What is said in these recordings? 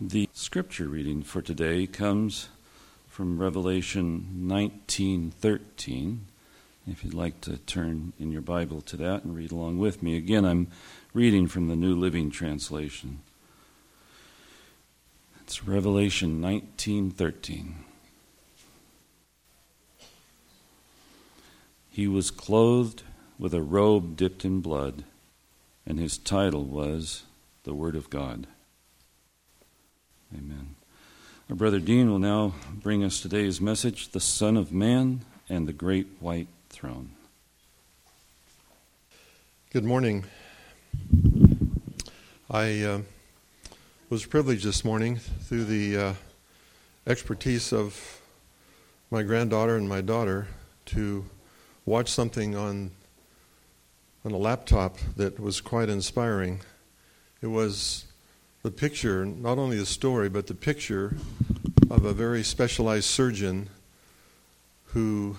The scripture reading for today comes from Revelation 19:13. If you'd like to turn in your Bible to that and read along with me. Again, I'm reading from the New Living Translation. It's Revelation 19:13. He was clothed with a robe dipped in blood, and his title was the Word of God. Amen. Our brother Dean will now bring us today's message The Son of Man and the Great White Throne. Good morning. I uh, was privileged this morning through the uh, expertise of my granddaughter and my daughter to watch something on on a laptop that was quite inspiring. It was the picture, not only the story, but the picture of a very specialized surgeon who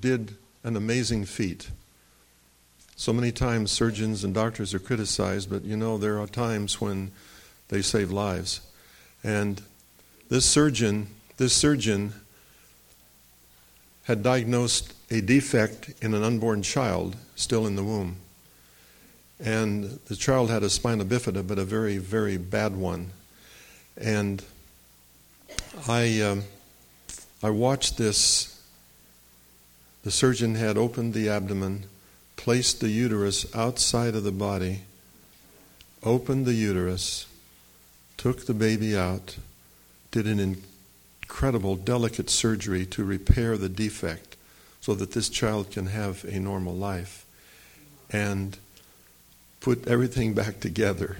did an amazing feat. So many times surgeons and doctors are criticized, but you know, there are times when they save lives. And this surgeon, this surgeon had diagnosed a defect in an unborn child still in the womb. And the child had a spina bifida, but a very, very bad one. And I, um, I watched this. The surgeon had opened the abdomen, placed the uterus outside of the body, opened the uterus, took the baby out, did an incredible, delicate surgery to repair the defect so that this child can have a normal life. And put everything back together.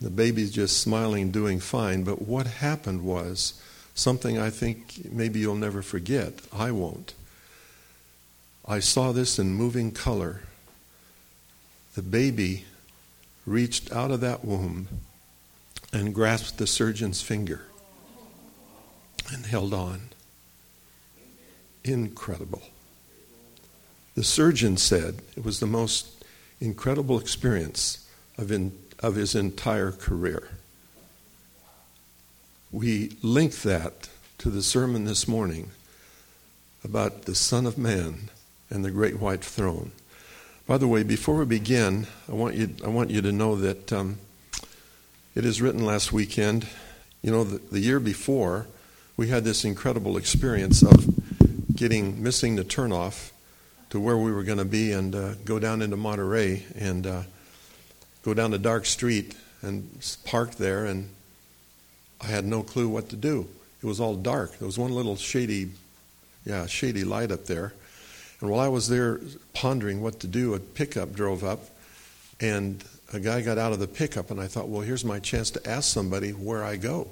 The baby's just smiling, doing fine. But what happened was something I think maybe you'll never forget. I won't. I saw this in moving color. The baby reached out of that womb and grasped the surgeon's finger and held on. Incredible. The surgeon said it was the most incredible experience of, in, of his entire career. We link that to the sermon this morning about the Son of Man and the great white throne. By the way, before we begin, I want you, I want you to know that um, it is written last weekend. You know, the, the year before, we had this incredible experience of getting missing the turnoff to where we were going to be and uh, go down into Monterey and uh, go down the dark street and park there. And I had no clue what to do. It was all dark. There was one little shady, yeah, shady light up there. And while I was there pondering what to do, a pickup drove up, and a guy got out of the pickup, and I thought, well, here's my chance to ask somebody where I go.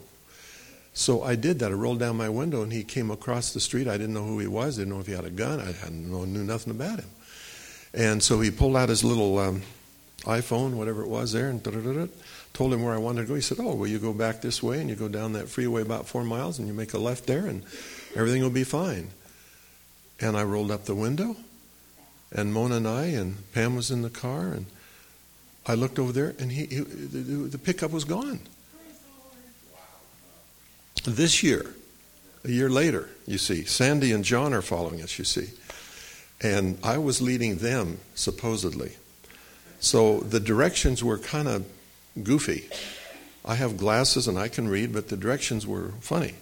So I did that. I rolled down my window and he came across the street. I didn't know who he was. I didn't know if he had a gun. I hadn't knew nothing about him. And so he pulled out his little um, iPhone, whatever it was there, and told him where I wanted to go. He said, "Oh, well, you go back this way and you go down that freeway about four miles and you make a left there and everything will be fine." And I rolled up the window, and Mona and I and Pam was in the car, and I looked over there, and he, he the, the pickup was gone. This year, a year later, you see, Sandy and John are following us, you see. And I was leading them, supposedly. So the directions were kind of goofy. I have glasses and I can read, but the directions were funny.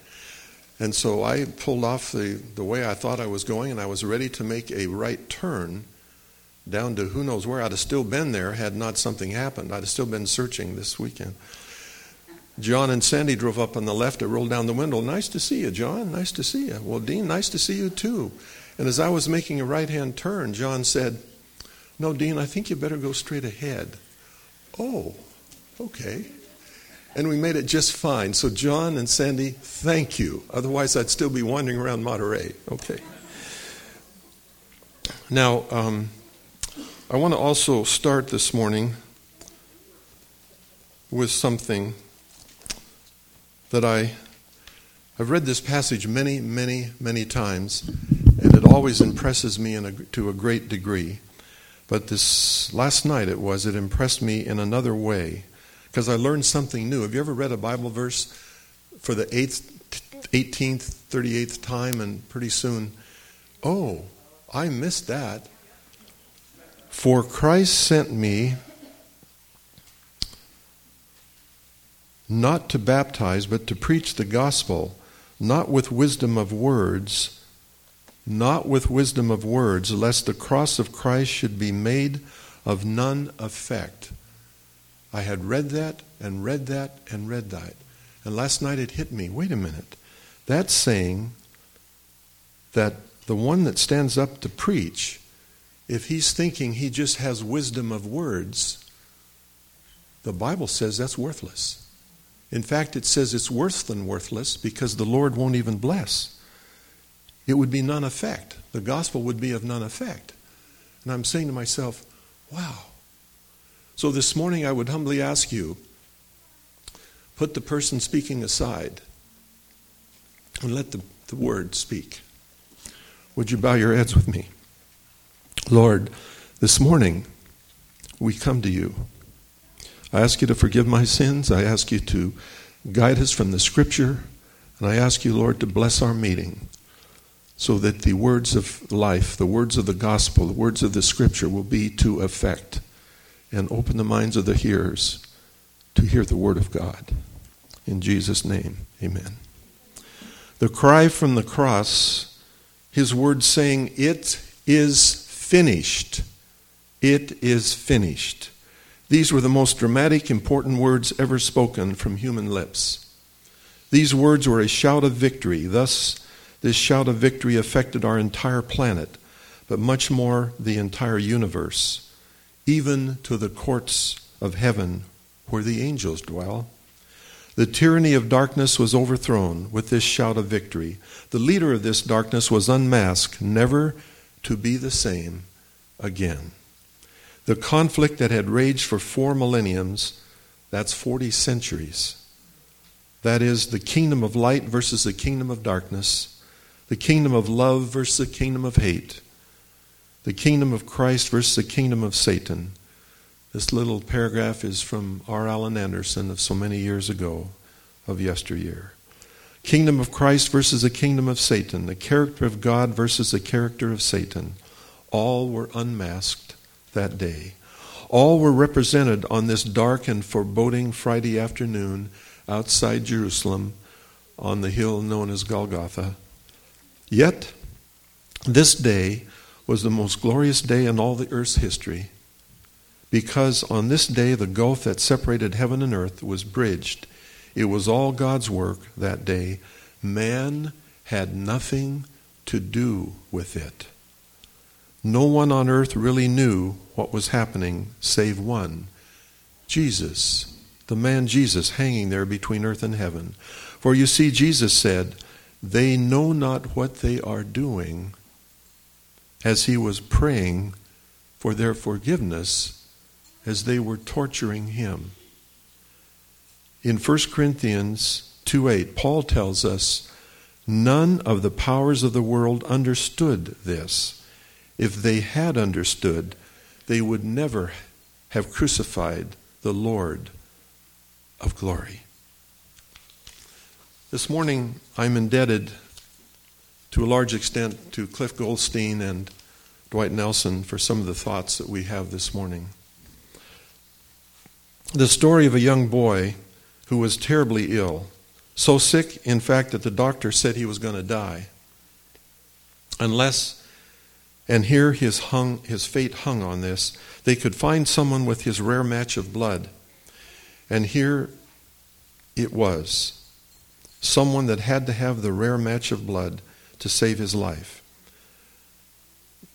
And so I pulled off the, the way I thought I was going, and I was ready to make a right turn down to who knows where. I'd have still been there had not something happened. I'd have still been searching this weekend. John and Sandy drove up on the left. I rolled down the window. Nice to see you, John. Nice to see you. Well, Dean, nice to see you too. And as I was making a right hand turn, John said, No, Dean, I think you better go straight ahead. Oh, okay. And we made it just fine. So, John and Sandy, thank you. Otherwise, I'd still be wandering around Monterey. Okay. Now, um, I want to also start this morning with something that I I've read this passage many, many, many times, and it always impresses me a, to a great degree. But this last night it was, it impressed me in another way, because I learned something new. Have you ever read a Bible verse for the eighth, 18th, 38th time, and pretty soon, oh, I missed that. For Christ sent me not to baptize, but to preach the gospel, not with wisdom of words, not with wisdom of words, lest the cross of Christ should be made of none effect. I had read that and read that and read that. And last night it hit me wait a minute. That's saying that the one that stands up to preach, if he's thinking he just has wisdom of words, the Bible says that's worthless. In fact, it says it's worse than worthless because the Lord won't even bless. It would be none effect. The gospel would be of none effect. And I'm saying to myself, wow. So this morning I would humbly ask you put the person speaking aside and let the, the word speak. Would you bow your heads with me? Lord, this morning we come to you. I ask you to forgive my sins. I ask you to guide us from the scripture. And I ask you, Lord, to bless our meeting so that the words of life, the words of the gospel, the words of the scripture will be to effect and open the minds of the hearers to hear the word of God. In Jesus' name, amen. The cry from the cross, his word saying, It is finished. It is finished. These were the most dramatic, important words ever spoken from human lips. These words were a shout of victory. Thus, this shout of victory affected our entire planet, but much more the entire universe, even to the courts of heaven where the angels dwell. The tyranny of darkness was overthrown with this shout of victory. The leader of this darkness was unmasked, never to be the same again. The conflict that had raged for four millenniums, that's 40 centuries. That is the kingdom of light versus the kingdom of darkness, the kingdom of love versus the kingdom of hate, the kingdom of Christ versus the kingdom of Satan. This little paragraph is from R. Allan Anderson of so many years ago, of yesteryear. Kingdom of Christ versus the kingdom of Satan, the character of God versus the character of Satan. All were unmasked that day. All were represented on this dark and foreboding Friday afternoon outside Jerusalem on the hill known as Golgotha. Yet, this day was the most glorious day in all the earth's history because on this day the gulf that separated heaven and earth was bridged. It was all God's work that day. Man had nothing to do with it. No one on earth really knew what was happening save one Jesus, the man Jesus hanging there between earth and heaven. For you see, Jesus said, They know not what they are doing, as he was praying for their forgiveness as they were torturing him. In 1 Corinthians 2 8, Paul tells us, None of the powers of the world understood this if they had understood, they would never have crucified the Lord of glory. This morning, I'm indebted to a large extent to Cliff Goldstein and Dwight Nelson for some of the thoughts that we have this morning. The story of a young boy who was terribly ill, so sick, in fact, that the doctor said he was going to die unless and here his, hung, his fate hung on this. They could find someone with his rare match of blood. And here it was someone that had to have the rare match of blood to save his life.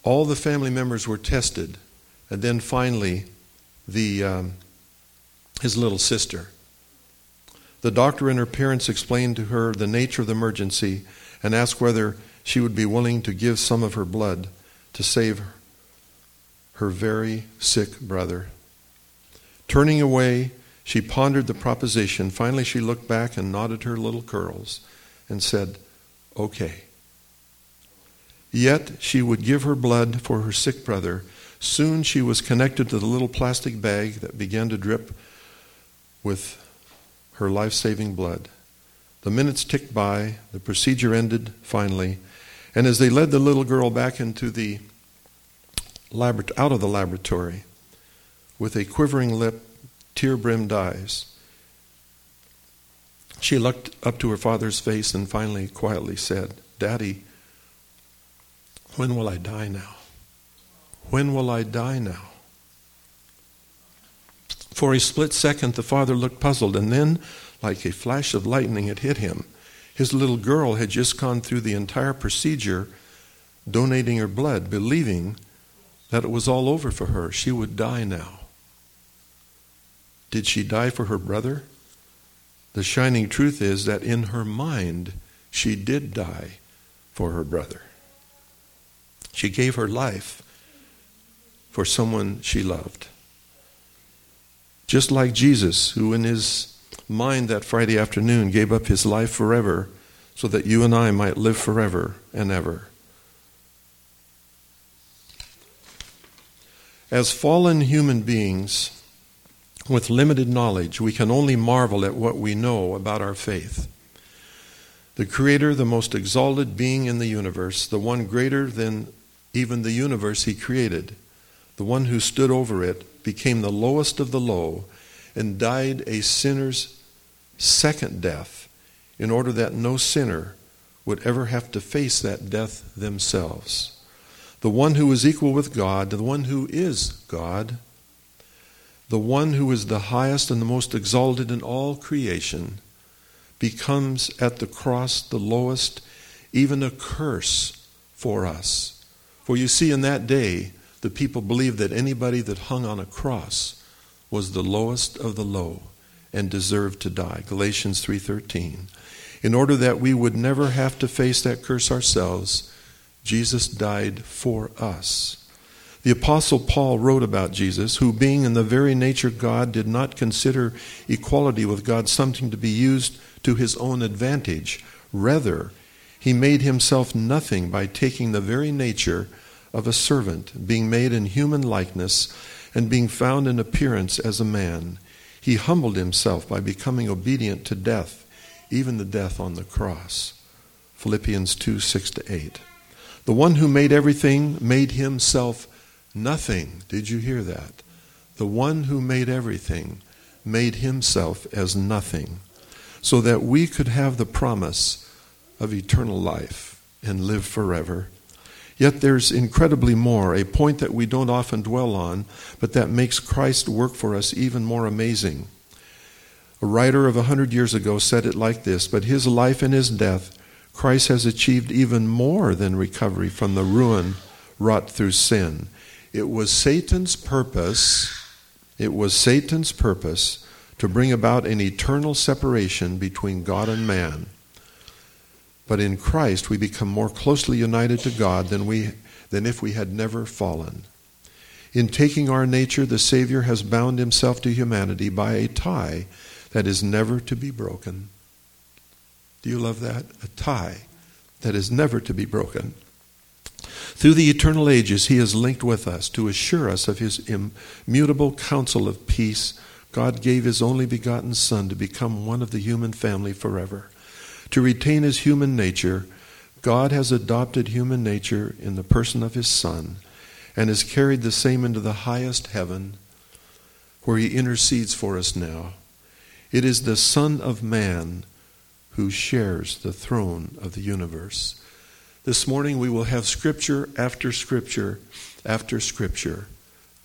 All the family members were tested, and then finally, the, um, his little sister. The doctor and her parents explained to her the nature of the emergency and asked whether she would be willing to give some of her blood to save her very sick brother. Turning away, she pondered the proposition. Finally, she looked back and nodded her little curls and said, Okay. Yet she would give her blood for her sick brother. Soon she was connected to the little plastic bag that began to drip with her life saving blood. The minutes ticked by, the procedure ended finally, and as they led the little girl back into the labor- out of the laboratory with a quivering lip, tear brimmed eyes, she looked up to her father's face and finally quietly said, Daddy, when will I die now? When will I die now? For a split second, the father looked puzzled, and then, like a flash of lightning, it hit him. His little girl had just gone through the entire procedure, donating her blood, believing that it was all over for her. She would die now. Did she die for her brother? The shining truth is that in her mind, she did die for her brother. She gave her life for someone she loved. Just like Jesus, who in his mind that Friday afternoon gave up his life forever so that you and I might live forever and ever. As fallen human beings with limited knowledge, we can only marvel at what we know about our faith. The Creator, the most exalted being in the universe, the one greater than even the universe He created, the one who stood over it, became the lowest of the low and died a sinner's second death in order that no sinner would ever have to face that death themselves. The one who is equal with God, the one who is God, the one who is the highest and the most exalted in all creation, becomes at the cross the lowest, even a curse for us. For you see, in that day, the people believed that anybody that hung on a cross was the lowest of the low and deserved to die. Galatians 3:13. In order that we would never have to face that curse ourselves, Jesus died for us. The apostle Paul wrote about Jesus, who being in the very nature God did not consider equality with God something to be used to his own advantage. Rather, he made himself nothing by taking the very nature of a servant, being made in human likeness and being found in appearance as a man. He humbled himself by becoming obedient to death, even the death on the cross. Philippians 2 6 to 8. The one who made everything made himself nothing. Did you hear that? The one who made everything made himself as nothing, so that we could have the promise of eternal life and live forever. Yet there's incredibly more, a point that we don't often dwell on, but that makes Christ work for us even more amazing. A writer of a hundred years ago said it like this But his life and his death, Christ has achieved even more than recovery from the ruin wrought through sin. It was Satan's purpose, it was Satan's purpose to bring about an eternal separation between God and man. But in Christ, we become more closely united to God than, we, than if we had never fallen. In taking our nature, the Savior has bound himself to humanity by a tie that is never to be broken. Do you love that? A tie that is never to be broken. Through the eternal ages, he is linked with us to assure us of his immutable counsel of peace. God gave his only begotten Son to become one of the human family forever. To retain his human nature, God has adopted human nature in the person of his Son and has carried the same into the highest heaven where he intercedes for us now. It is the Son of Man who shares the throne of the universe. This morning we will have scripture after scripture after scripture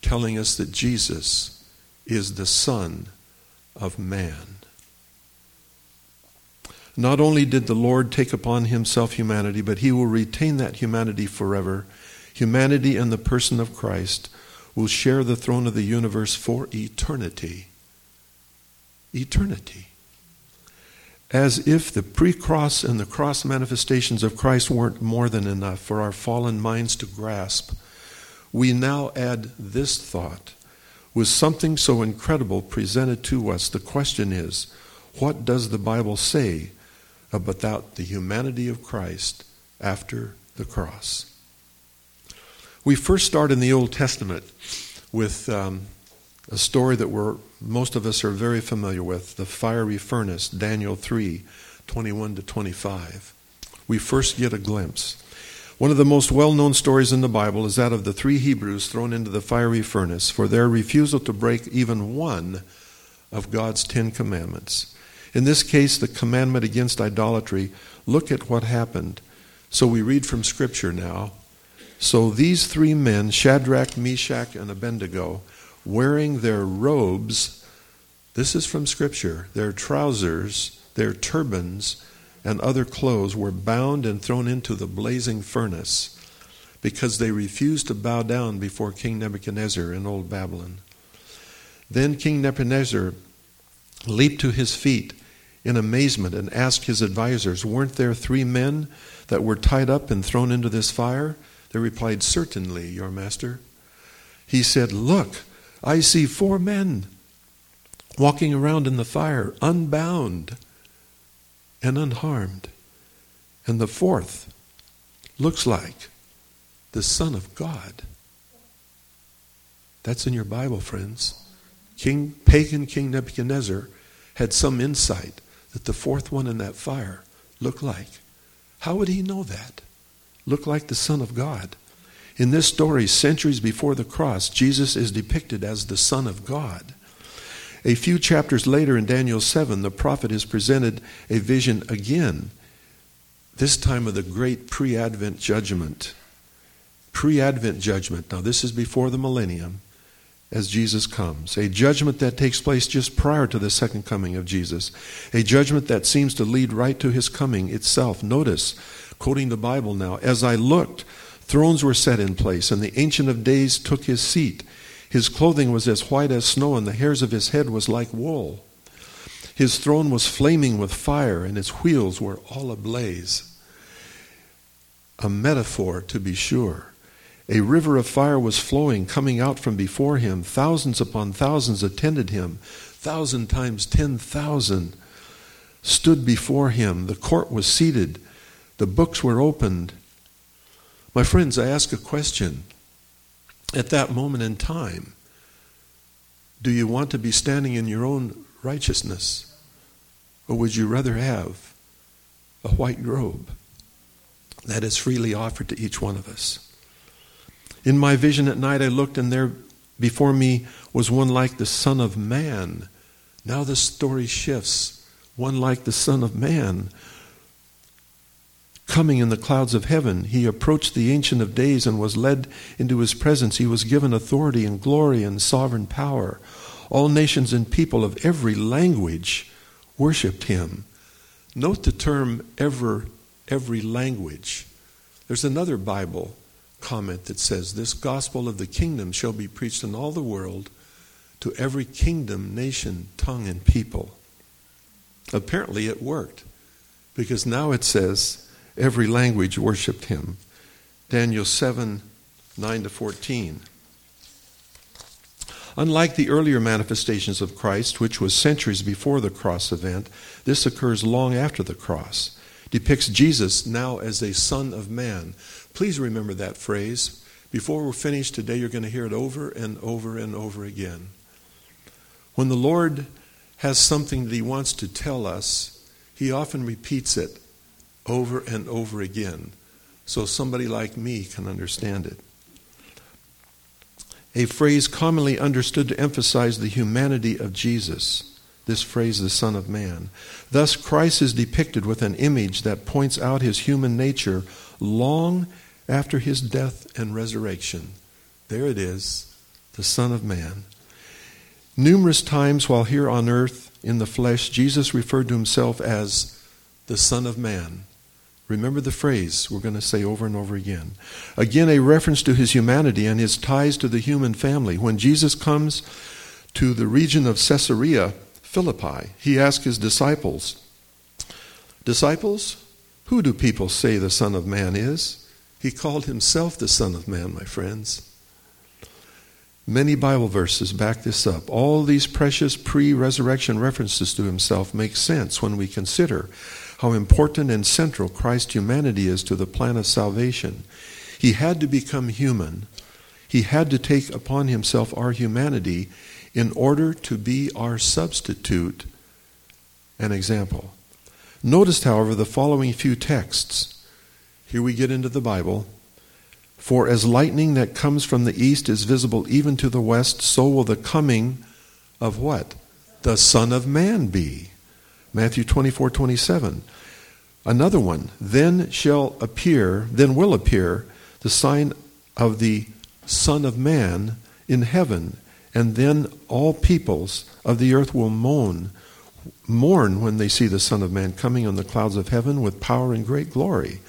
telling us that Jesus is the Son of Man. Not only did the Lord take upon himself humanity, but he will retain that humanity forever. Humanity and the person of Christ will share the throne of the universe for eternity. Eternity. As if the pre cross and the cross manifestations of Christ weren't more than enough for our fallen minds to grasp, we now add this thought. With something so incredible presented to us, the question is what does the Bible say about the humanity of Christ after the cross. We first start in the Old Testament with um, a story that we're most of us are very familiar with the fiery furnace, Daniel 3 21 to 25. We first get a glimpse. One of the most well known stories in the Bible is that of the three Hebrews thrown into the fiery furnace for their refusal to break even one of God's Ten Commandments. In this case, the commandment against idolatry. Look at what happened. So we read from Scripture now. So these three men, Shadrach, Meshach, and Abednego, wearing their robes, this is from Scripture, their trousers, their turbans, and other clothes were bound and thrown into the blazing furnace because they refused to bow down before King Nebuchadnezzar in Old Babylon. Then King Nebuchadnezzar leaped to his feet in amazement and asked his advisers, Weren't there three men that were tied up and thrown into this fire? They replied, Certainly, your master. He said, Look, I see four men walking around in the fire, unbound and unharmed. And the fourth looks like the Son of God. That's in your Bible, friends. King, pagan King Nebuchadnezzar had some insight that the fourth one in that fire looked like. How would he know that? Looked like the Son of God. In this story, centuries before the cross, Jesus is depicted as the Son of God. A few chapters later in Daniel 7, the prophet is presented a vision again, this time of the great pre Advent judgment. Pre Advent judgment. Now, this is before the millennium as Jesus comes. A judgment that takes place just prior to the second coming of Jesus. A judgment that seems to lead right to his coming itself. Notice, quoting the Bible now, as I looked, thrones were set in place, and the Ancient of Days took his seat. His clothing was as white as snow, and the hairs of his head was like wool. His throne was flaming with fire, and its wheels were all ablaze. A metaphor, to be sure. A river of fire was flowing, coming out from before him. Thousands upon thousands attended him. Thousand times ten thousand stood before him. The court was seated. The books were opened. My friends, I ask a question at that moment in time, do you want to be standing in your own righteousness? Or would you rather have a white robe that is freely offered to each one of us? In my vision at night, I looked, and there before me was one like the Son of Man. Now the story shifts. One like the Son of Man coming in the clouds of heaven. He approached the Ancient of Days and was led into his presence. He was given authority and glory and sovereign power. All nations and people of every language worshiped him. Note the term ever, every language. There's another Bible comment that says, This gospel of the kingdom shall be preached in all the world to every kingdom, nation, tongue, and people. Apparently it worked because now it says, every language worshiped him. Daniel 7 9 to 14. Unlike the earlier manifestations of Christ, which was centuries before the cross event, this occurs long after the cross. Depicts Jesus now as a Son of Man. Please remember that phrase. Before we're finished today, you're going to hear it over and over and over again. When the Lord has something that He wants to tell us, He often repeats it over and over again so somebody like me can understand it. A phrase commonly understood to emphasize the humanity of Jesus. This phrase, the Son of Man. Thus, Christ is depicted with an image that points out his human nature long after his death and resurrection. There it is, the Son of Man. Numerous times while here on earth in the flesh, Jesus referred to himself as the Son of Man. Remember the phrase we're going to say over and over again. Again, a reference to his humanity and his ties to the human family. When Jesus comes to the region of Caesarea Philippi, he asked his disciples, Disciples, who do people say the Son of Man is? He called himself the Son of Man, my friends. Many Bible verses back this up. All these precious pre resurrection references to himself make sense when we consider how important and central Christ's humanity is to the plan of salvation. He had to become human, he had to take upon himself our humanity in order to be our substitute and example. Notice, however, the following few texts. Here we get into the Bible. For as lightning that comes from the east is visible even to the west, so will the coming of what? The Son of Man be. Matthew 24, 27. Another one. Then shall appear, then will appear the sign of the Son of Man in heaven, and then all peoples of the earth will moan, mourn when they see the Son of Man coming on the clouds of heaven with power and great glory.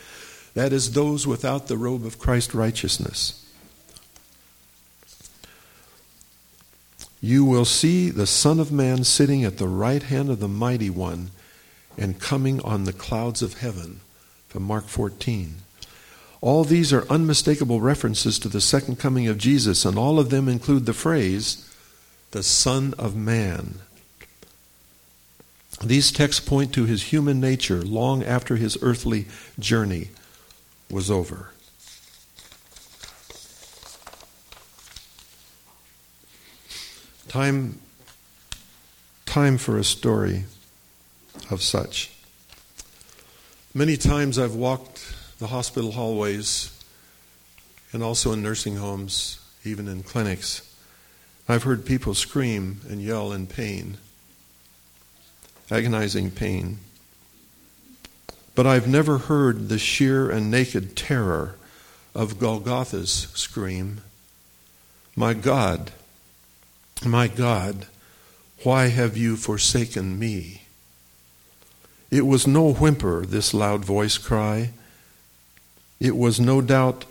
That is, those without the robe of Christ's righteousness. You will see the Son of Man sitting at the right hand of the Mighty One and coming on the clouds of heaven. From Mark 14. All these are unmistakable references to the second coming of Jesus, and all of them include the phrase, the Son of Man. These texts point to his human nature long after his earthly journey was over. Time, time for a story of such. Many times I've walked the hospital hallways and also in nursing homes, even in clinics. I've heard people scream and yell in pain, agonizing pain. But I've never heard the sheer and naked terror of Golgotha's scream My God, my God, why have you forsaken me? It was no whimper, this loud voice cry. It was no doubt,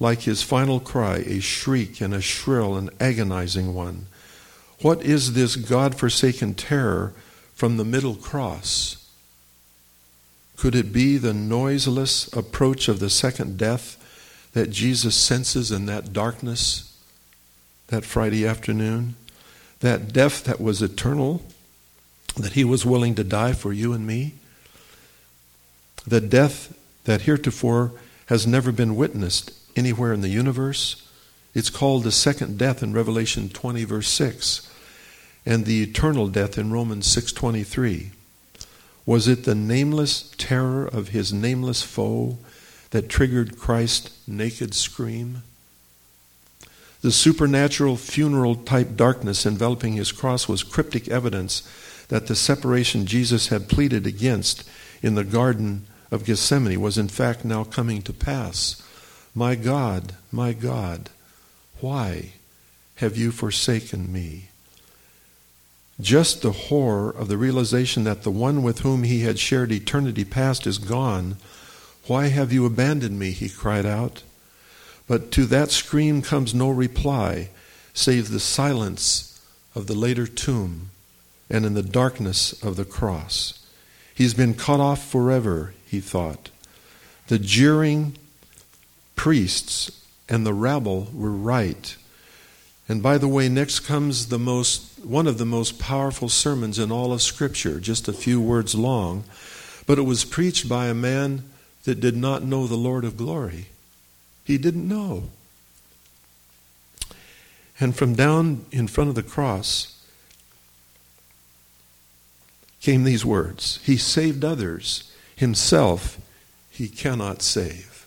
like his final cry, a shriek and a shrill and agonizing one. What is this God forsaken terror from the middle cross? Could it be the noiseless approach of the second death that Jesus senses in that darkness that Friday afternoon? That death that was eternal, that he was willing to die for you and me? The death that heretofore has never been witnessed anywhere in the universe. It's called the second death in Revelation 20 verse 6 and the eternal death in Romans 6:23. Was it the nameless terror of his nameless foe that triggered Christ's naked scream? The supernatural funeral type darkness enveloping his cross was cryptic evidence that the separation Jesus had pleaded against in the Garden of Gethsemane was in fact now coming to pass. My God, my God, why have you forsaken me? Just the horror of the realization that the one with whom he had shared eternity past is gone. Why have you abandoned me? he cried out. But to that scream comes no reply, save the silence of the later tomb and in the darkness of the cross. He's been cut off forever, he thought. The jeering priests and the rabble were right. And by the way, next comes the most one of the most powerful sermons in all of Scripture, just a few words long, but it was preached by a man that did not know the Lord of glory. He didn't know. And from down in front of the cross came these words He saved others, himself he cannot save.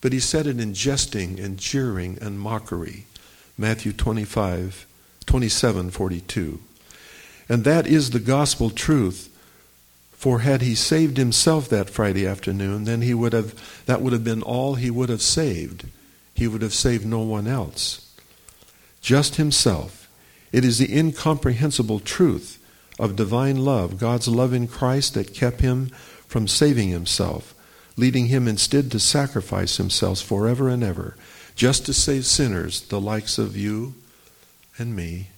But he said it in jesting and jeering and mockery. Matthew 25, 27, 42. And that is the gospel truth. For had he saved himself that Friday afternoon, then he would have that would have been all he would have saved. He would have saved no one else. Just himself. It is the incomprehensible truth of divine love, God's love in Christ that kept him from saving himself, leading him instead to sacrifice himself forever and ever, just to save sinners, the likes of you and me.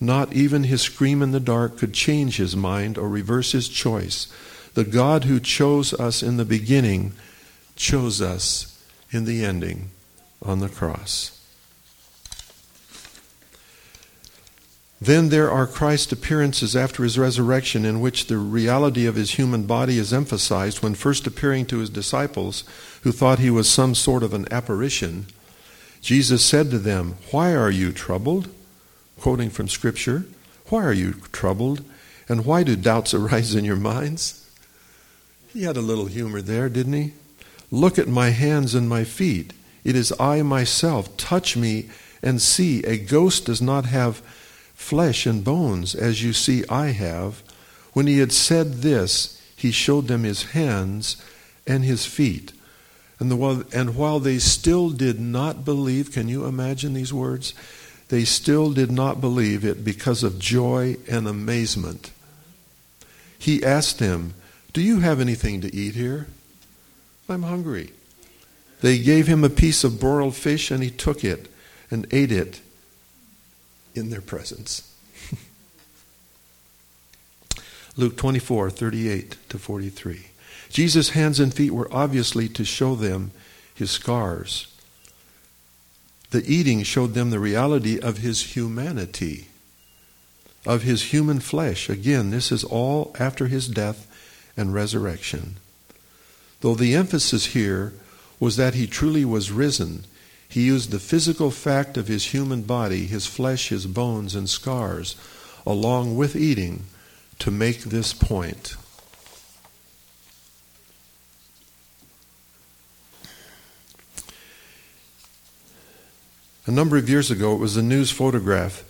Not even his scream in the dark could change his mind or reverse his choice. The God who chose us in the beginning chose us in the ending on the cross. Then there are Christ's appearances after his resurrection in which the reality of his human body is emphasized when first appearing to his disciples who thought he was some sort of an apparition. Jesus said to them, Why are you troubled? quoting from Scripture. Why are you troubled? And why do doubts arise in your minds? He had a little humor there, didn't he? Look at my hands and my feet. It is I myself. Touch me and see. A ghost does not have flesh and bones, as you see I have. When he had said this, he showed them his hands and his feet. And, the, and while they still did not believe, can you imagine these words? They still did not believe it because of joy and amazement. He asked them, Do you have anything to eat here? I'm hungry. They gave him a piece of broiled fish, and he took it and ate it in their presence. Luke 24, 38 to 43. Jesus' hands and feet were obviously to show them his scars. The eating showed them the reality of his humanity, of his human flesh. Again, this is all after his death and resurrection. Though the emphasis here was that he truly was risen, he used the physical fact of his human body, his flesh, his bones, and scars, along with eating, to make this point. A number of years ago, it was a news photograph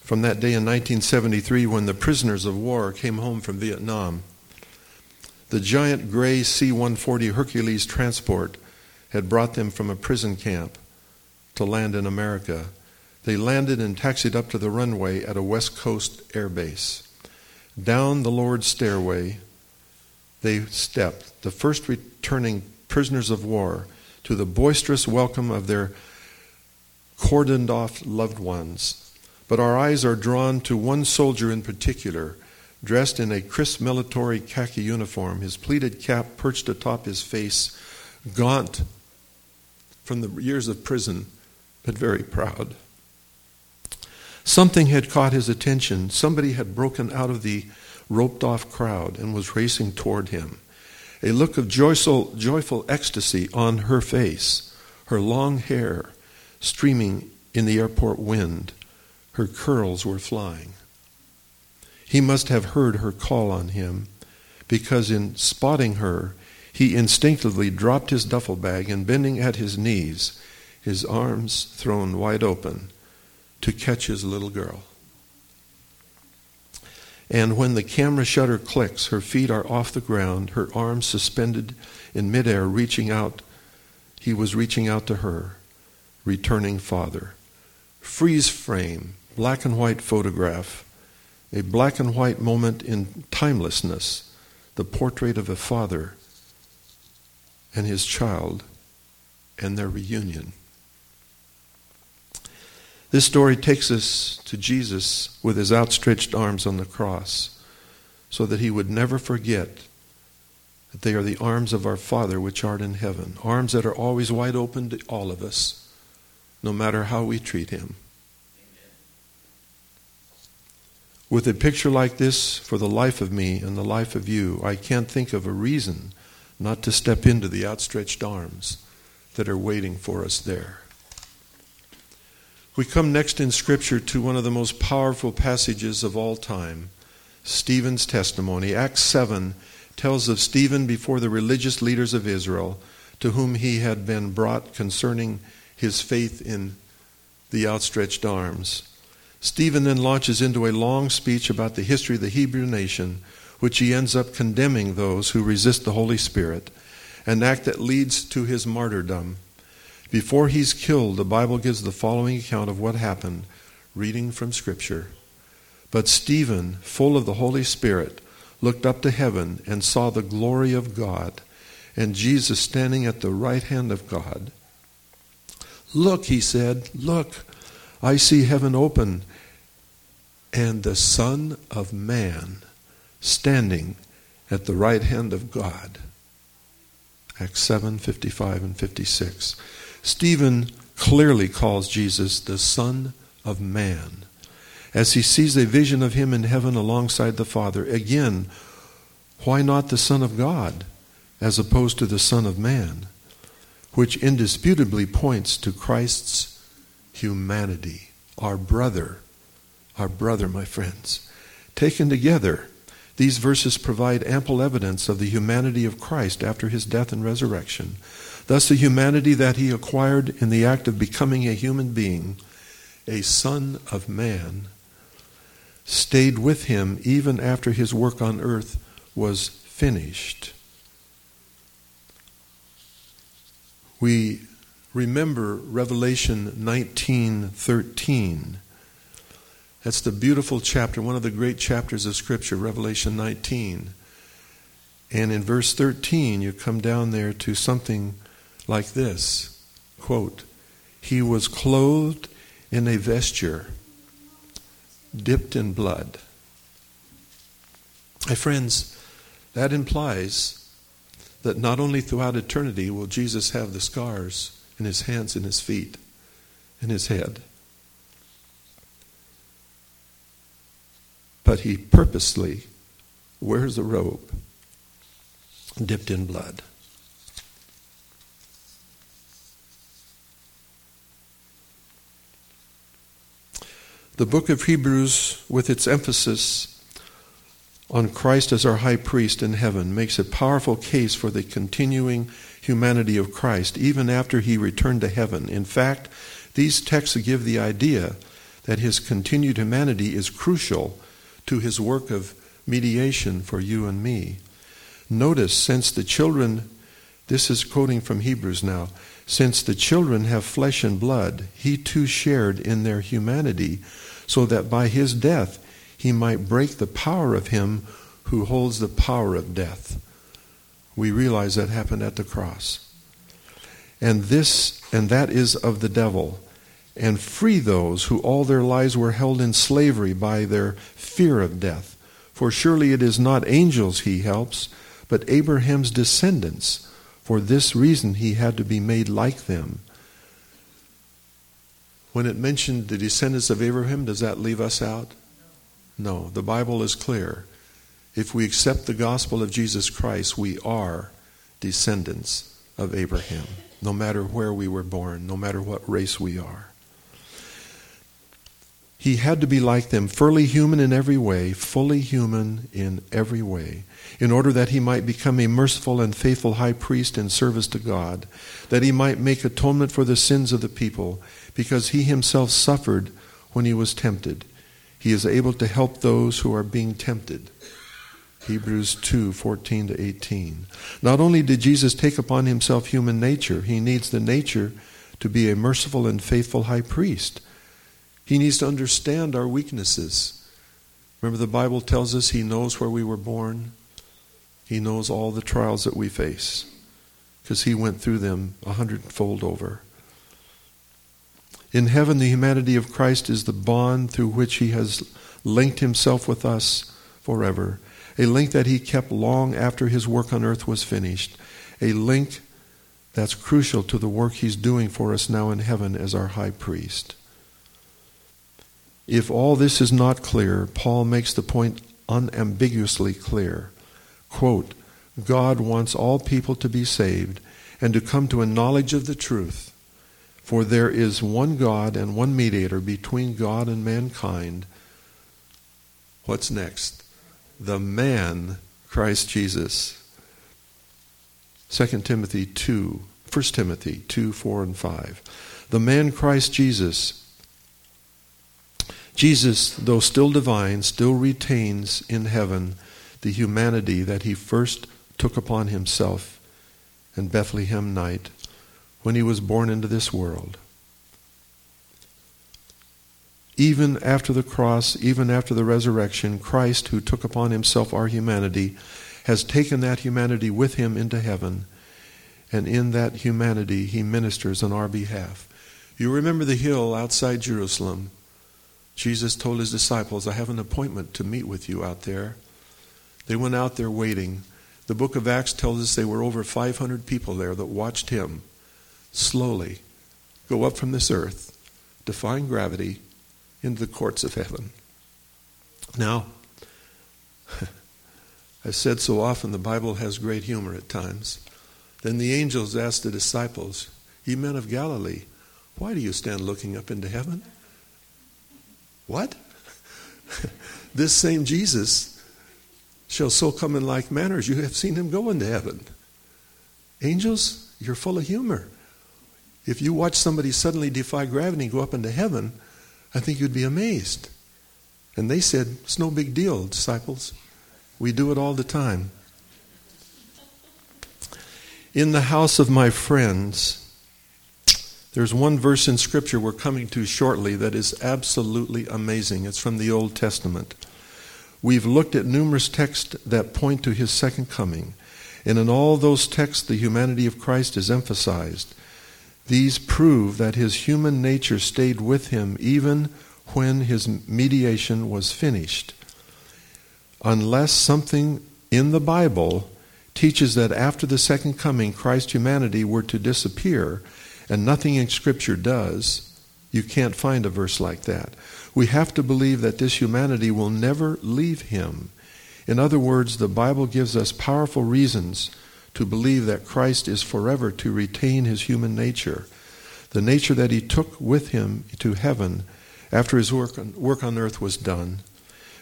from that day in 1973 when the prisoners of war came home from Vietnam. The giant gray C 140 Hercules transport had brought them from a prison camp to land in America. They landed and taxied up to the runway at a West Coast air base. Down the Lord's stairway, they stepped, the first returning prisoners of war, to the boisterous welcome of their cordoned off loved ones. But our eyes are drawn to one soldier in particular, dressed in a crisp military khaki uniform, his pleated cap perched atop his face, gaunt from the years of prison, very proud. Something had caught his attention. Somebody had broken out of the roped off crowd and was racing toward him. A look of joyful, joyful ecstasy on her face, her long hair streaming in the airport wind. Her curls were flying. He must have heard her call on him because, in spotting her, he instinctively dropped his duffel bag and, bending at his knees, his arms thrown wide open, to catch his little girl. And when the camera shutter clicks, her feet are off the ground, her arms suspended in midair, reaching out. He was reaching out to her returning father. Freeze frame, black and white photograph, a black and white moment in timelessness, the portrait of a father and his child and their reunion. This story takes us to Jesus with his outstretched arms on the cross so that he would never forget that they are the arms of our Father which art in heaven, arms that are always wide open to all of us no matter how we treat him. With a picture like this for the life of me and the life of you, I can't think of a reason not to step into the outstretched arms that are waiting for us there. We come next in Scripture to one of the most powerful passages of all time Stephen's testimony. Acts 7 tells of Stephen before the religious leaders of Israel to whom he had been brought concerning his faith in the outstretched arms. Stephen then launches into a long speech about the history of the Hebrew nation, which he ends up condemning those who resist the Holy Spirit, an act that leads to his martyrdom. Before he's killed, the Bible gives the following account of what happened, reading from Scripture. But Stephen, full of the Holy Spirit, looked up to heaven and saw the glory of God, and Jesus standing at the right hand of God. Look, he said, look, I see heaven open and the Son of Man standing at the right hand of God. Acts 7 55 and 56. Stephen clearly calls Jesus the Son of Man. As he sees a vision of him in heaven alongside the Father, again, why not the Son of God as opposed to the Son of Man? which indisputably points to Christ's humanity, our brother our brother, my friends. Taken together, these verses provide ample evidence of the humanity of Christ after his death and resurrection. Thus, the humanity that he acquired in the act of becoming a human being, a son of man, stayed with him even after his work on earth was finished. We remember Revelation 19:13. That's the beautiful chapter, one of the great chapters of scripture, Revelation 19. And in verse 13, you come down there to something like this quote, He was clothed in a vesture dipped in blood. My friends, that implies that not only throughout eternity will Jesus have the scars in his hands and his feet and his head, but he purposely wears a robe dipped in blood. The book of Hebrews, with its emphasis on Christ as our high priest in heaven, makes a powerful case for the continuing humanity of Christ, even after he returned to heaven. In fact, these texts give the idea that his continued humanity is crucial to his work of mediation for you and me. Notice, since the children, this is quoting from Hebrews now, since the children have flesh and blood, he too shared in their humanity so that by his death he might break the power of him who holds the power of death. We realize that happened at the cross. And this and that is of the devil, and free those who all their lives were held in slavery by their fear of death. For surely it is not angels he helps, but Abraham's descendants. For this reason he had to be made like them when it mentioned the descendants of Abraham, does that leave us out? No, the Bible is clear. If we accept the gospel of Jesus Christ, we are descendants of Abraham, no matter where we were born, no matter what race we are. He had to be like them, fully human in every way, fully human in every way, in order that he might become a merciful and faithful high priest in service to God, that he might make atonement for the sins of the people, because he himself suffered when he was tempted. He is able to help those who are being tempted. Hebrews 2 14 to 18. Not only did Jesus take upon himself human nature, he needs the nature to be a merciful and faithful high priest. He needs to understand our weaknesses. Remember, the Bible tells us he knows where we were born, he knows all the trials that we face because he went through them a hundredfold over. In heaven, the humanity of Christ is the bond through which he has linked himself with us forever, a link that he kept long after his work on earth was finished, a link that's crucial to the work he's doing for us now in heaven as our high priest. If all this is not clear, Paul makes the point unambiguously clear. Quote, God wants all people to be saved and to come to a knowledge of the truth. For there is one God and one mediator between God and mankind. What's next? The man, Christ Jesus. 2 Timothy 2, 1 Timothy 2, 4, and 5. The man, Christ Jesus. Jesus, though still divine, still retains in heaven the humanity that he first took upon himself in Bethlehem night when he was born into this world. Even after the cross, even after the resurrection, Christ, who took upon himself our humanity, has taken that humanity with him into heaven, and in that humanity he ministers on our behalf. You remember the hill outside Jerusalem. Jesus told his disciples, I have an appointment to meet with you out there. They went out there waiting. The book of Acts tells us they were over 500 people there that watched him slowly go up from this earth, defying gravity, into the courts of heaven. Now, I've said so often the Bible has great humor at times. Then the angels asked the disciples, Ye men of Galilee, why do you stand looking up into heaven? What? this same Jesus shall so come in like manner as you have seen him go into heaven. Angels, you're full of humor. If you watch somebody suddenly defy gravity and go up into heaven, I think you'd be amazed. And they said, It's no big deal, disciples. We do it all the time. In the house of my friends, there's one verse in Scripture we're coming to shortly that is absolutely amazing. It's from the Old Testament. We've looked at numerous texts that point to his second coming, and in all those texts, the humanity of Christ is emphasized. These prove that his human nature stayed with him even when his mediation was finished. Unless something in the Bible teaches that after the second coming, Christ's humanity were to disappear, and nothing in Scripture does, you can't find a verse like that. We have to believe that this humanity will never leave him. In other words, the Bible gives us powerful reasons to believe that Christ is forever to retain his human nature, the nature that he took with him to heaven after his work on, work on earth was done.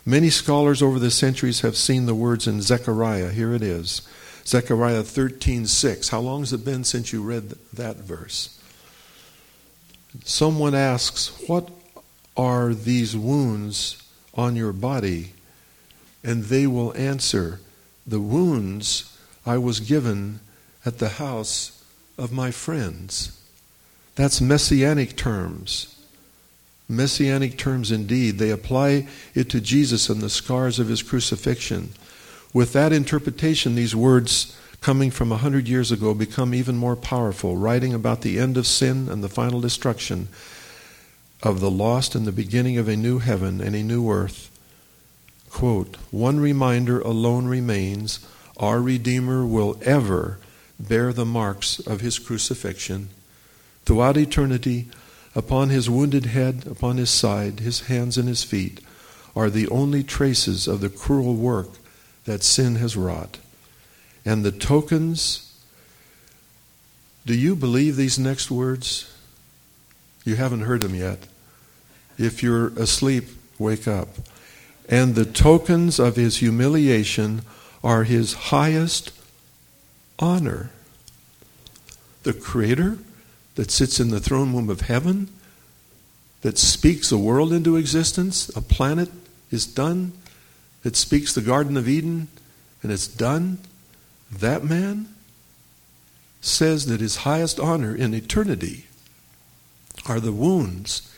Many scholars over the centuries have seen the words in Zechariah. Here it is. Zechariah 13:6. How long has it been since you read that verse? Someone asks, "What are these wounds on your body?" And they will answer, "The wounds I was given at the house of my friends." That's messianic terms. Messianic terms indeed. They apply it to Jesus and the scars of his crucifixion. With that interpretation, these words coming from a hundred years ago become even more powerful, writing about the end of sin and the final destruction of the lost and the beginning of a new heaven and a new earth. Quote, One reminder alone remains our Redeemer will ever bear the marks of his crucifixion. Throughout eternity, Upon his wounded head, upon his side, his hands and his feet are the only traces of the cruel work that sin has wrought. And the tokens. Do you believe these next words? You haven't heard them yet. If you're asleep, wake up. And the tokens of his humiliation are his highest honor. The Creator that sits in the throne room of heaven, that speaks the world into existence, a planet is done, that speaks the Garden of Eden, and it's done, that man says that his highest honor in eternity are the wounds.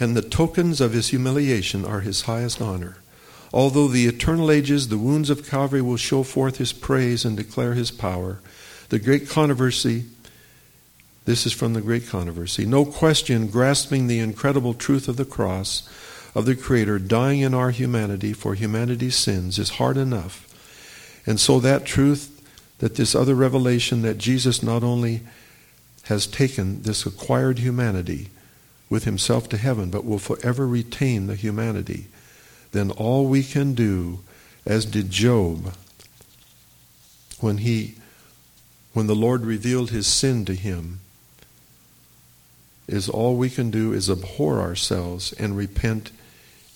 And the tokens of his humiliation are his highest honor. Although the eternal ages, the wounds of Calvary will show forth his praise and declare his power. The great controversy, this is from the great controversy. No question, grasping the incredible truth of the cross of the Creator dying in our humanity for humanity's sins is hard enough. And so that truth, that this other revelation that Jesus not only has taken this acquired humanity with himself to heaven, but will forever retain the humanity then all we can do, as did Job, when he when the Lord revealed his sin to him, is all we can do is abhor ourselves and repent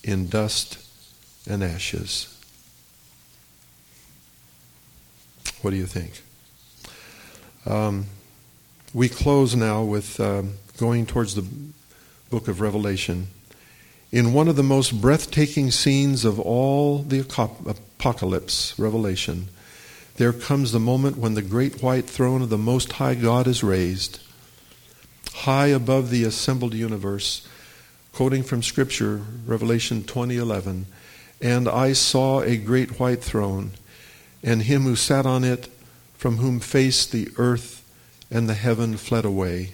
in dust and ashes. What do you think? Um, we close now with um, going towards the book of Revelation in one of the most breathtaking scenes of all the apocalypse, Revelation, there comes the moment when the great white throne of the Most High God is raised, high above the assembled universe. Quoting from Scripture, Revelation 20:11, and I saw a great white throne, and him who sat on it, from whom face the earth and the heaven fled away.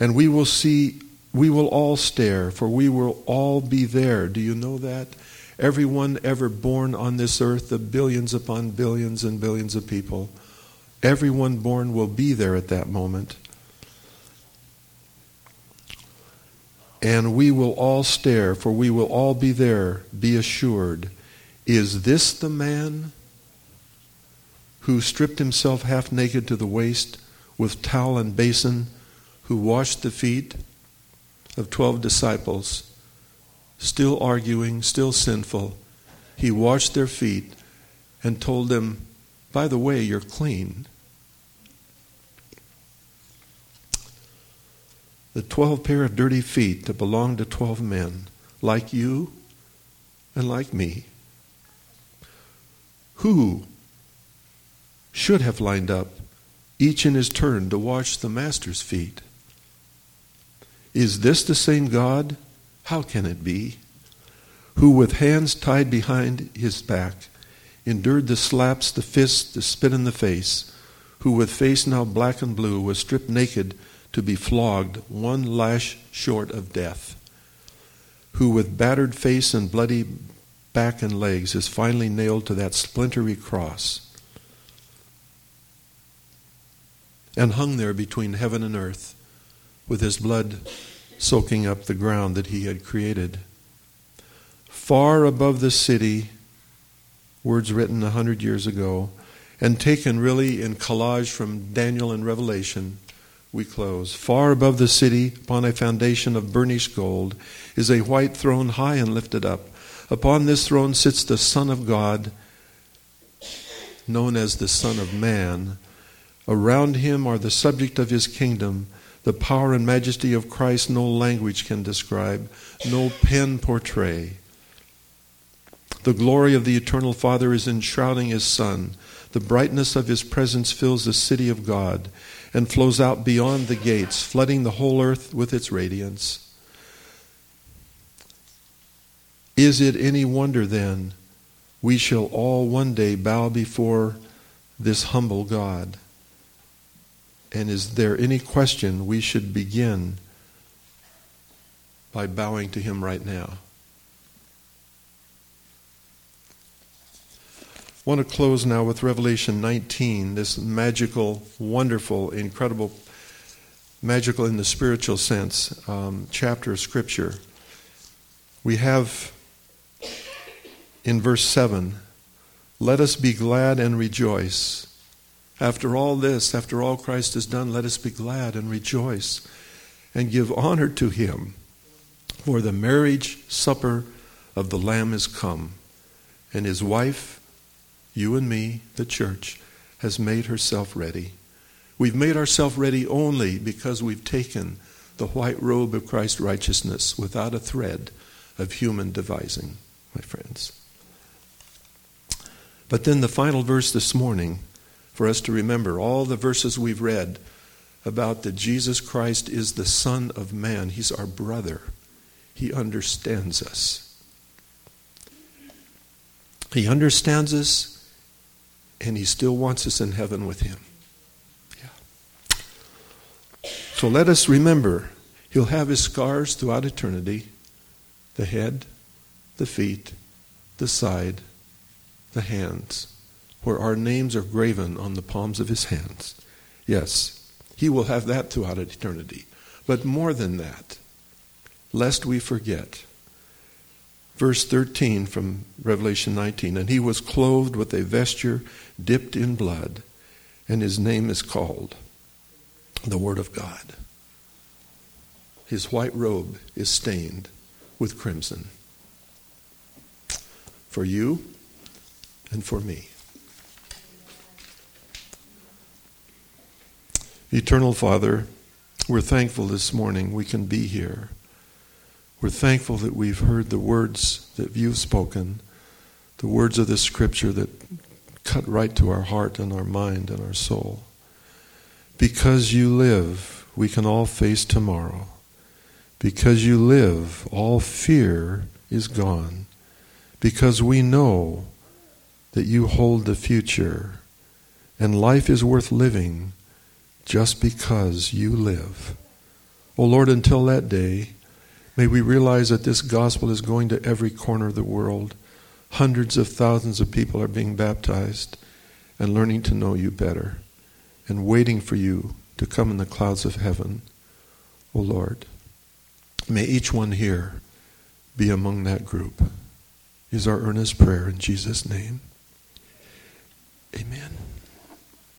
And we will see we will all stare, for we will all be there. Do you know that? Everyone ever born on this earth, the billions upon billions and billions of people, everyone born will be there at that moment. And we will all stare, for we will all be there, be assured. Is this the man who stripped himself half naked to the waist with towel and basin, who washed the feet? of 12 disciples, still arguing, still sinful, he washed their feet and told them, By the way, you're clean. The 12 pair of dirty feet that belong to 12 men, like you and like me, who should have lined up, each in his turn, to wash the Master's feet. Is this the same God? How can it be? Who, with hands tied behind his back, endured the slaps, the fists, the spit in the face, who, with face now black and blue, was stripped naked to be flogged one lash short of death, who, with battered face and bloody back and legs, is finally nailed to that splintery cross and hung there between heaven and earth with his blood soaking up the ground that he had created. Far above the city, words written a hundred years ago, and taken really in collage from Daniel and Revelation, we close. Far above the city, upon a foundation of burnished gold, is a white throne high and lifted up. Upon this throne sits the Son of God, known as the Son of Man. Around him are the subject of his kingdom. The power and majesty of Christ no language can describe, no pen portray. The glory of the eternal Father is enshrouding his Son. The brightness of his presence fills the city of God and flows out beyond the gates, flooding the whole earth with its radiance. Is it any wonder then we shall all one day bow before this humble God? And is there any question we should begin by bowing to Him right now? I want to close now with Revelation 19, this magical, wonderful, incredible, magical in the spiritual sense um, chapter of Scripture. We have in verse 7 let us be glad and rejoice after all this, after all Christ has done, let us be glad and rejoice and give honor to him. For the marriage supper of the Lamb is come, and his wife, you and me, the church, has made herself ready. We've made ourselves ready only because we've taken the white robe of Christ's righteousness without a thread of human devising, my friends. But then the final verse this morning for us to remember all the verses we've read about that Jesus Christ is the Son of Man. He's our brother. He understands us. He understands us, and He still wants us in heaven with Him. Yeah. So let us remember He'll have His scars throughout eternity the head, the feet, the side, the hands where our names are graven on the palms of his hands. Yes, he will have that throughout eternity. But more than that, lest we forget. Verse 13 from Revelation 19 And he was clothed with a vesture dipped in blood, and his name is called the Word of God. His white robe is stained with crimson. For you and for me. Eternal Father, we're thankful this morning we can be here. We're thankful that we've heard the words that you've spoken, the words of the scripture that cut right to our heart and our mind and our soul. Because you live, we can all face tomorrow. Because you live, all fear is gone. Because we know that you hold the future, and life is worth living just because you live. Oh Lord, until that day, may we realize that this gospel is going to every corner of the world. Hundreds of thousands of people are being baptized and learning to know you better and waiting for you to come in the clouds of heaven. Oh Lord, may each one here be among that group. Is our earnest prayer in Jesus' name. Amen.